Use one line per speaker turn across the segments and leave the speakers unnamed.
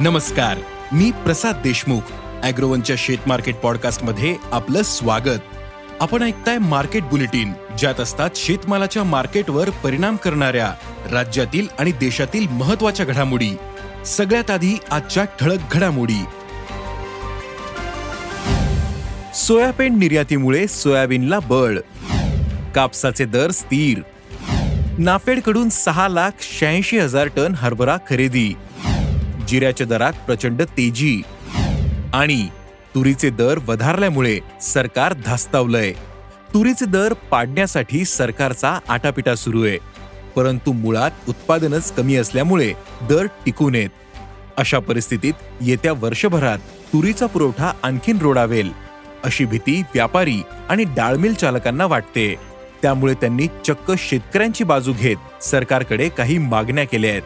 नमस्कार मी प्रसाद देशमुख अॅग्रोवनच्या शेत मार्केट पॉडकास्टमध्ये आपलं स्वागत. आपण ऐकताय मार्केट बुलेटिन ज्यात असतात शेतमालाच्या मार्केटवर परिणाम करणाऱ्या राज्यातील आणि देशातील महत्त्वाच्या घडामोडी. सगळ्यात आधी आजच्या ठळक घडामोडी. सोयाबीन निर्यातीमुळे सोयाबीनला बळ. कापसाचे दर स्थिर. नाफेडकडून सहा लाख शहाऐंशी हजार टन हरभरा खरेदी. जिऱ्याच्या दरात प्रचंड तेजी आणि तुरीचे दर वधारल्यामुळे सरकार धास्तावलंय. तुरीचे दर पाडण्यासाठी सरकारचा आटापिटा सुरू आहे. परंतु मुळात उत्पादनच कमी असल्यामुळे दर टिकून येत अशा परिस्थितीत येत्या वर्षभरात तुरीचा पुरवठा आणखीन रोडावेल अशी भीती व्यापारी आणि डाळमिल चालकांना वाटते. त्यामुळे त्यांनी चक्क शेतकऱ्यांची बाजू घेत सरकारकडे काही मागण्या केल्या आहेत.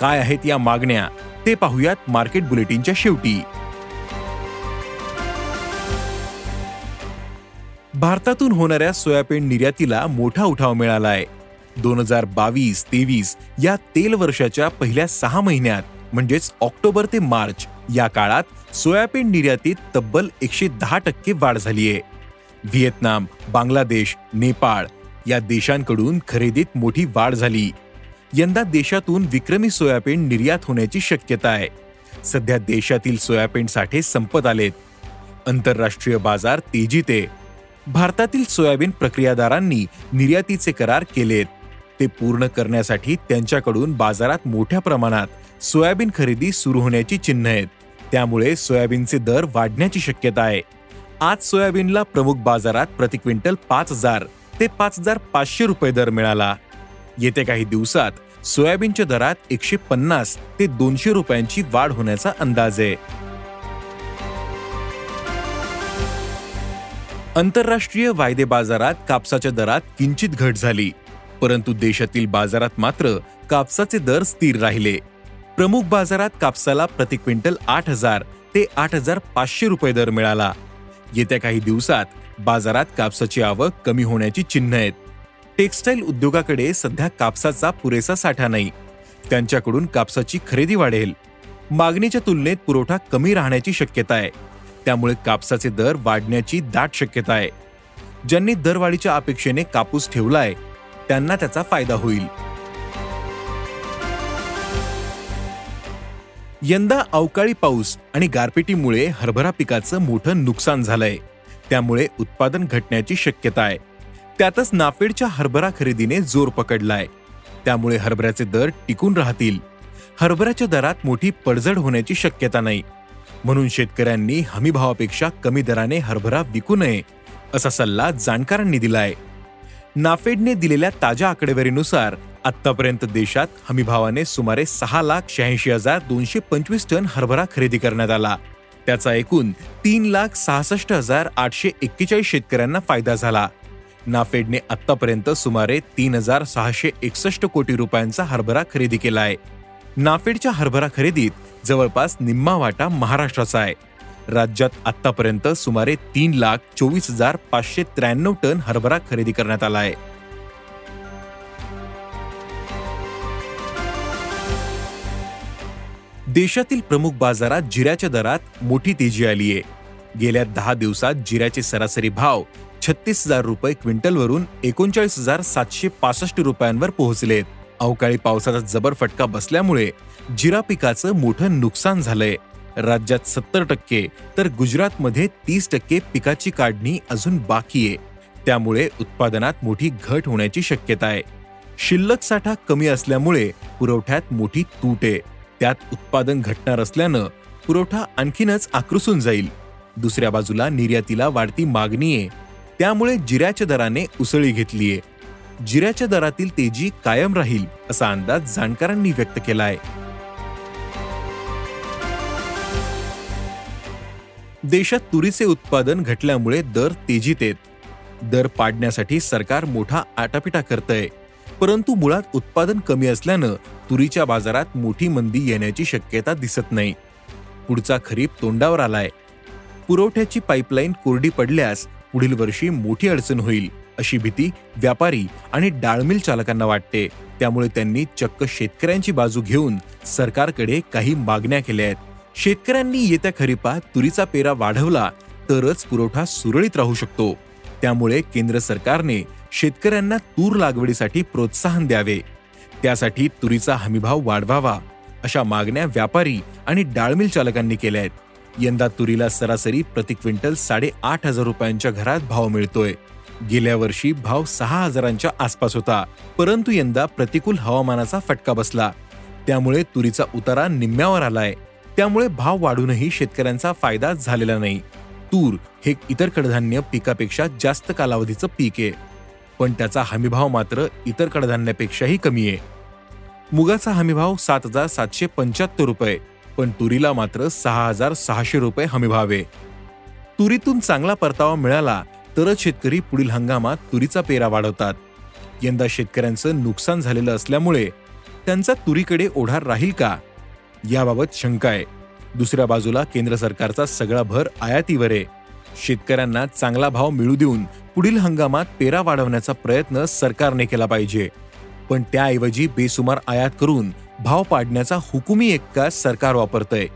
काय आहेत या मागण्या ते पाहूयात मार्केट बुलेटिनच्या शेवटी. भारतातून होणाऱ्या सोयाबीन निर्यातीला मोठा उठाव मिळालाय. दोन हजार बावीस तेवीस या तेल वर्षाच्या पहिल्या सहा महिन्यात म्हणजेच ऑक्टोबर ते मार्च या काळात सोयाबीन निर्यातीत तब्बल एकशे दहा टक्के वाढ झालीय. व्हिएतनाम बांगलादेश नेपाळ या देशांकडून खरेदीत मोठी वाढ झाली. यंदा देशातून विक्रमी सोयाबीन निर्यात होण्याची शक्यता आहे. सध्या देशातील सोयाबीन साठे संपत आलेत. आंतरराष्ट्रीय बाजार तेजीत आहे. भारतातील सोयाबीन प्रक्रियादारांनी निर्यातीचे करार केलेत. ते पूर्ण करण्यासाठी त्यांच्याकडून बाजारात मोठ्या प्रमाणात सोयाबीन खरेदी सुरू होण्याची चिन्ह आहेत. त्यामुळे सोयाबीनचे दर वाढण्याची शक्यता आहे. आज सोयाबीनला प्रमुख बाजारात प्रति क्विंटल पाच हजार ते पाच हजार पाचशे रुपये दर मिळाला. येत्या काही दिवसात सोयाबीनच्या दरात एकशे पन्नास ते दोनशे रुपयांची वाढ होण्याचा अंदाज आहे. आंतरराष्ट्रीय वायदे बाजारात कापसाच्या दरात किंचित घट झाली परंतु देशातील बाजारात मात्र कापसाचे दर स्थिर राहिले. प्रमुख बाजारात कापसाला प्रति क्विंटल आठ हजार ते आठ हजार पाचशे रुपये दर मिळाला. येत्या काही दिवसात बाजारात कापसाची आवक कमी होण्याची चिन्ह आहेत. टेक्स्टाईल उद्योगाकडे सध्या कापसाचा पुरेसा साठा नाही. त्यांच्याकडून कापसाची खरेदी वाढेल. मागणीच्या तुलनेत पुरवठा कमी राहण्याची शक्यता आहे. त्यामुळे कापसाचे दर वाढण्याची दाट शक्यता आहे. ज्यांनी दरवाढीच्या अपेक्षेने कापूस ठेवलाय त्यांना त्याचा फायदा होईल. यंदा अवकाळी पाऊस आणि गारपिटीमुळे हरभरा पिकाचं मोठं नुकसान झालंय. त्यामुळे उत्पादन घटण्याची शक्यता आहे. त्यातच नाफेडच्या हरभरा खरेदीने जोर पकडलाय. त्यामुळे हरभऱ्याचे दर टिकून राहतील. हरभऱ्याच्या दरात मोठी पडझड होण्याची शक्यता नाही. म्हणून शेतकऱ्यांनी हमीभावापेक्षा कमी दराने हरभरा विकू नये असा सल्ला जाणकारांनी दिलाय. नाफेडने दिलेल्या ताज्या आकडेवारीनुसार आतापर्यंत देशात हमीभावाने सुमारे सहा लाख शहाऐंशी हजार दोनशे पंचवीस टन हरभरा खरेदी करण्यात आला. त्याचा एकूण तीन लाख सहासष्ट हजार आठशे एक्केचाळीस शेतकऱ्यांना फायदा झाला. नाफेडने आतापर्यंत सुमारे तीन हजार सहाशे एकसष्ट कोटी रुपयांचा हरभरा खरेदी केला आहे नाफेडच्या हरभरा खरेदीत जवळपास निम्मा वाटा महाराष्ट्राचा आहे. राज्यात आतापर्यंत सुमारे तीन लाख चोवीस हजार पाचशे त्र्याण्णव टन हरभरा खरेदी करण्यात आला आहे देशातील प्रमुख बाजारात जिऱ्याच्या दरात मोठी तेजी आली आहे गेल्या दहा दिवसात जिऱ्याचे सरासरी भाव छत्तीस हजार रुपये क्विंटलवरून एकोणचाळीस हजार सातशे पासष्ट रुपयांवर पोहोचलेत अवकाळी पावसाचा जबर फटका बसल्यामुळे जिरा पिकाचं मोठं नुकसान झालंय. राज्यात सत्तर टक्के तर गुजरातमध्ये तीस टक्के पिकाची काढणी अजून बाकी आहे. त्यामुळे उत्पादनात मोठी घट होण्याची शक्यता आहे. शिल्लक साठा कमी असल्यामुळे पुरवठ्यात मोठी तूट आहे. त्यात उत्पादन घटणार असल्यानं पुरवठा आणखीनच आकृसून जाईल. दुसऱ्या बाजूला निर्यातीला वाढती मागणी आहे. त्यामुळे जिऱ्याच्या दराने उसळी घेतलीये. जिऱ्याच्या दरातील तेजी कायम राहील असा अंदाज जाणकारांनी व्यक्त केला आहे देशात तुरीचे उत्पादन घटल्यामुळे दर तेजीत येत दर पाडण्यासाठी सरकार मोठा आटापिटा करतंय. परंतु मुळात उत्पादन कमी असल्यानं तुरीच्या बाजारात मोठी मंदी येण्याची शक्यता दिसत नाही. पुढचा खरीप तोंडावर आलाय. पुरवठ्याची पाईपलाईन कोरडी पडल्यास पुढील वर्षी मोठी अडचण होईल अशी भीती व्यापारी आणि डाळमिल चालकांना वाटते. त्यामुळे त्यांनी चक्क शेतकऱ्यांची बाजू घेऊन सरकारकडे काही मागण्या केल्या आहेत. शेतकऱ्यांनी येत्या खरीपात तुरीचा पेरा वाढवला तरच पुरवठा सुरळीत राहू शकतो. त्यामुळे केंद्र सरकारने शेतकऱ्यांना तूर लागवडीसाठी प्रोत्साहन द्यावे. त्यासाठी तुरीचा हमीभाव वाढवावा अशा मागण्या व्यापारी आणि डाळमिल चालकांनी केल्या आहेत. यंदा तुरीला सरासरी प्रति क्विंटल साडेआठ हजार रुपयांच्या घरात भाव मिळतोय. गेल्या वर्षी भाव सहा हजारांच्या आसपास होता परंतु यंदा प्रतिकूल हवामानाचा फटका बसला. त्यामुळे तुरीचा उतारा निम्म्यावर आलाय. त्यामुळे भाव वाढूनही शेतकऱ्यांचा फायदा झालेला नाही. तूर हे इतर कडधान्य पिकापेक्षा जास्त कालावधीचं पीक आहे. पण त्याचा हमीभाव मात्र इतर कडधान्यापेक्षाही कमी आहे. मुगाचा हमीभाव सात हजार सातशे पंच्याहत्तर रुपये. पण तुरीला मात्र सहा हजार सहाशे रुपये हमीभावे तुरीतून चांगला परतावा मिळाला तरच शेतकरी पुढील हंगामात तुरीचा पेरा वाढवतात. यंदा शेतकऱ्यांचं नुकसान झालेलं असल्यामुळे त्यांचा तुरीकडे ओढार राहील का? याबाबत शंका आहे. दुसऱ्या बाजूला केंद्र सरकारचा सगळा भर आयातीवर. आहे शेतकऱ्यांना चांगला भाव मिळू देऊन पुढील हंगामात पेरा वाढवण्याचा प्रयत्न सरकारने केला पाहिजे. पण त्याऐवजी बेसुमार आयात करून भाव पाडण्याचा हुकुमी एक्का सरकार वापरतंय.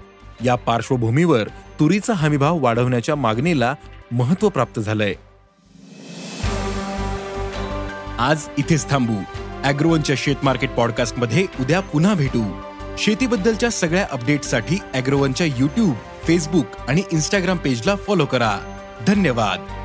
या पार्श्वभूमीवर तुरीचा हमीभाव वाढवण्याच्या मागणीला महत्त्व प्राप्त झालंय. आज इथेच थांबू. अॅग्रोवनच्या शेत मार्केट पॉडकास्टमध्ये उद्या पुन्हा भेटू. शेतीबद्दलच्या सगळ्या अपडेटसाठी अॅग्रोवनच्या युट्यूब फेसबुक आणि इन्स्टाग्राम पेजला फॉलो करा. धन्यवाद.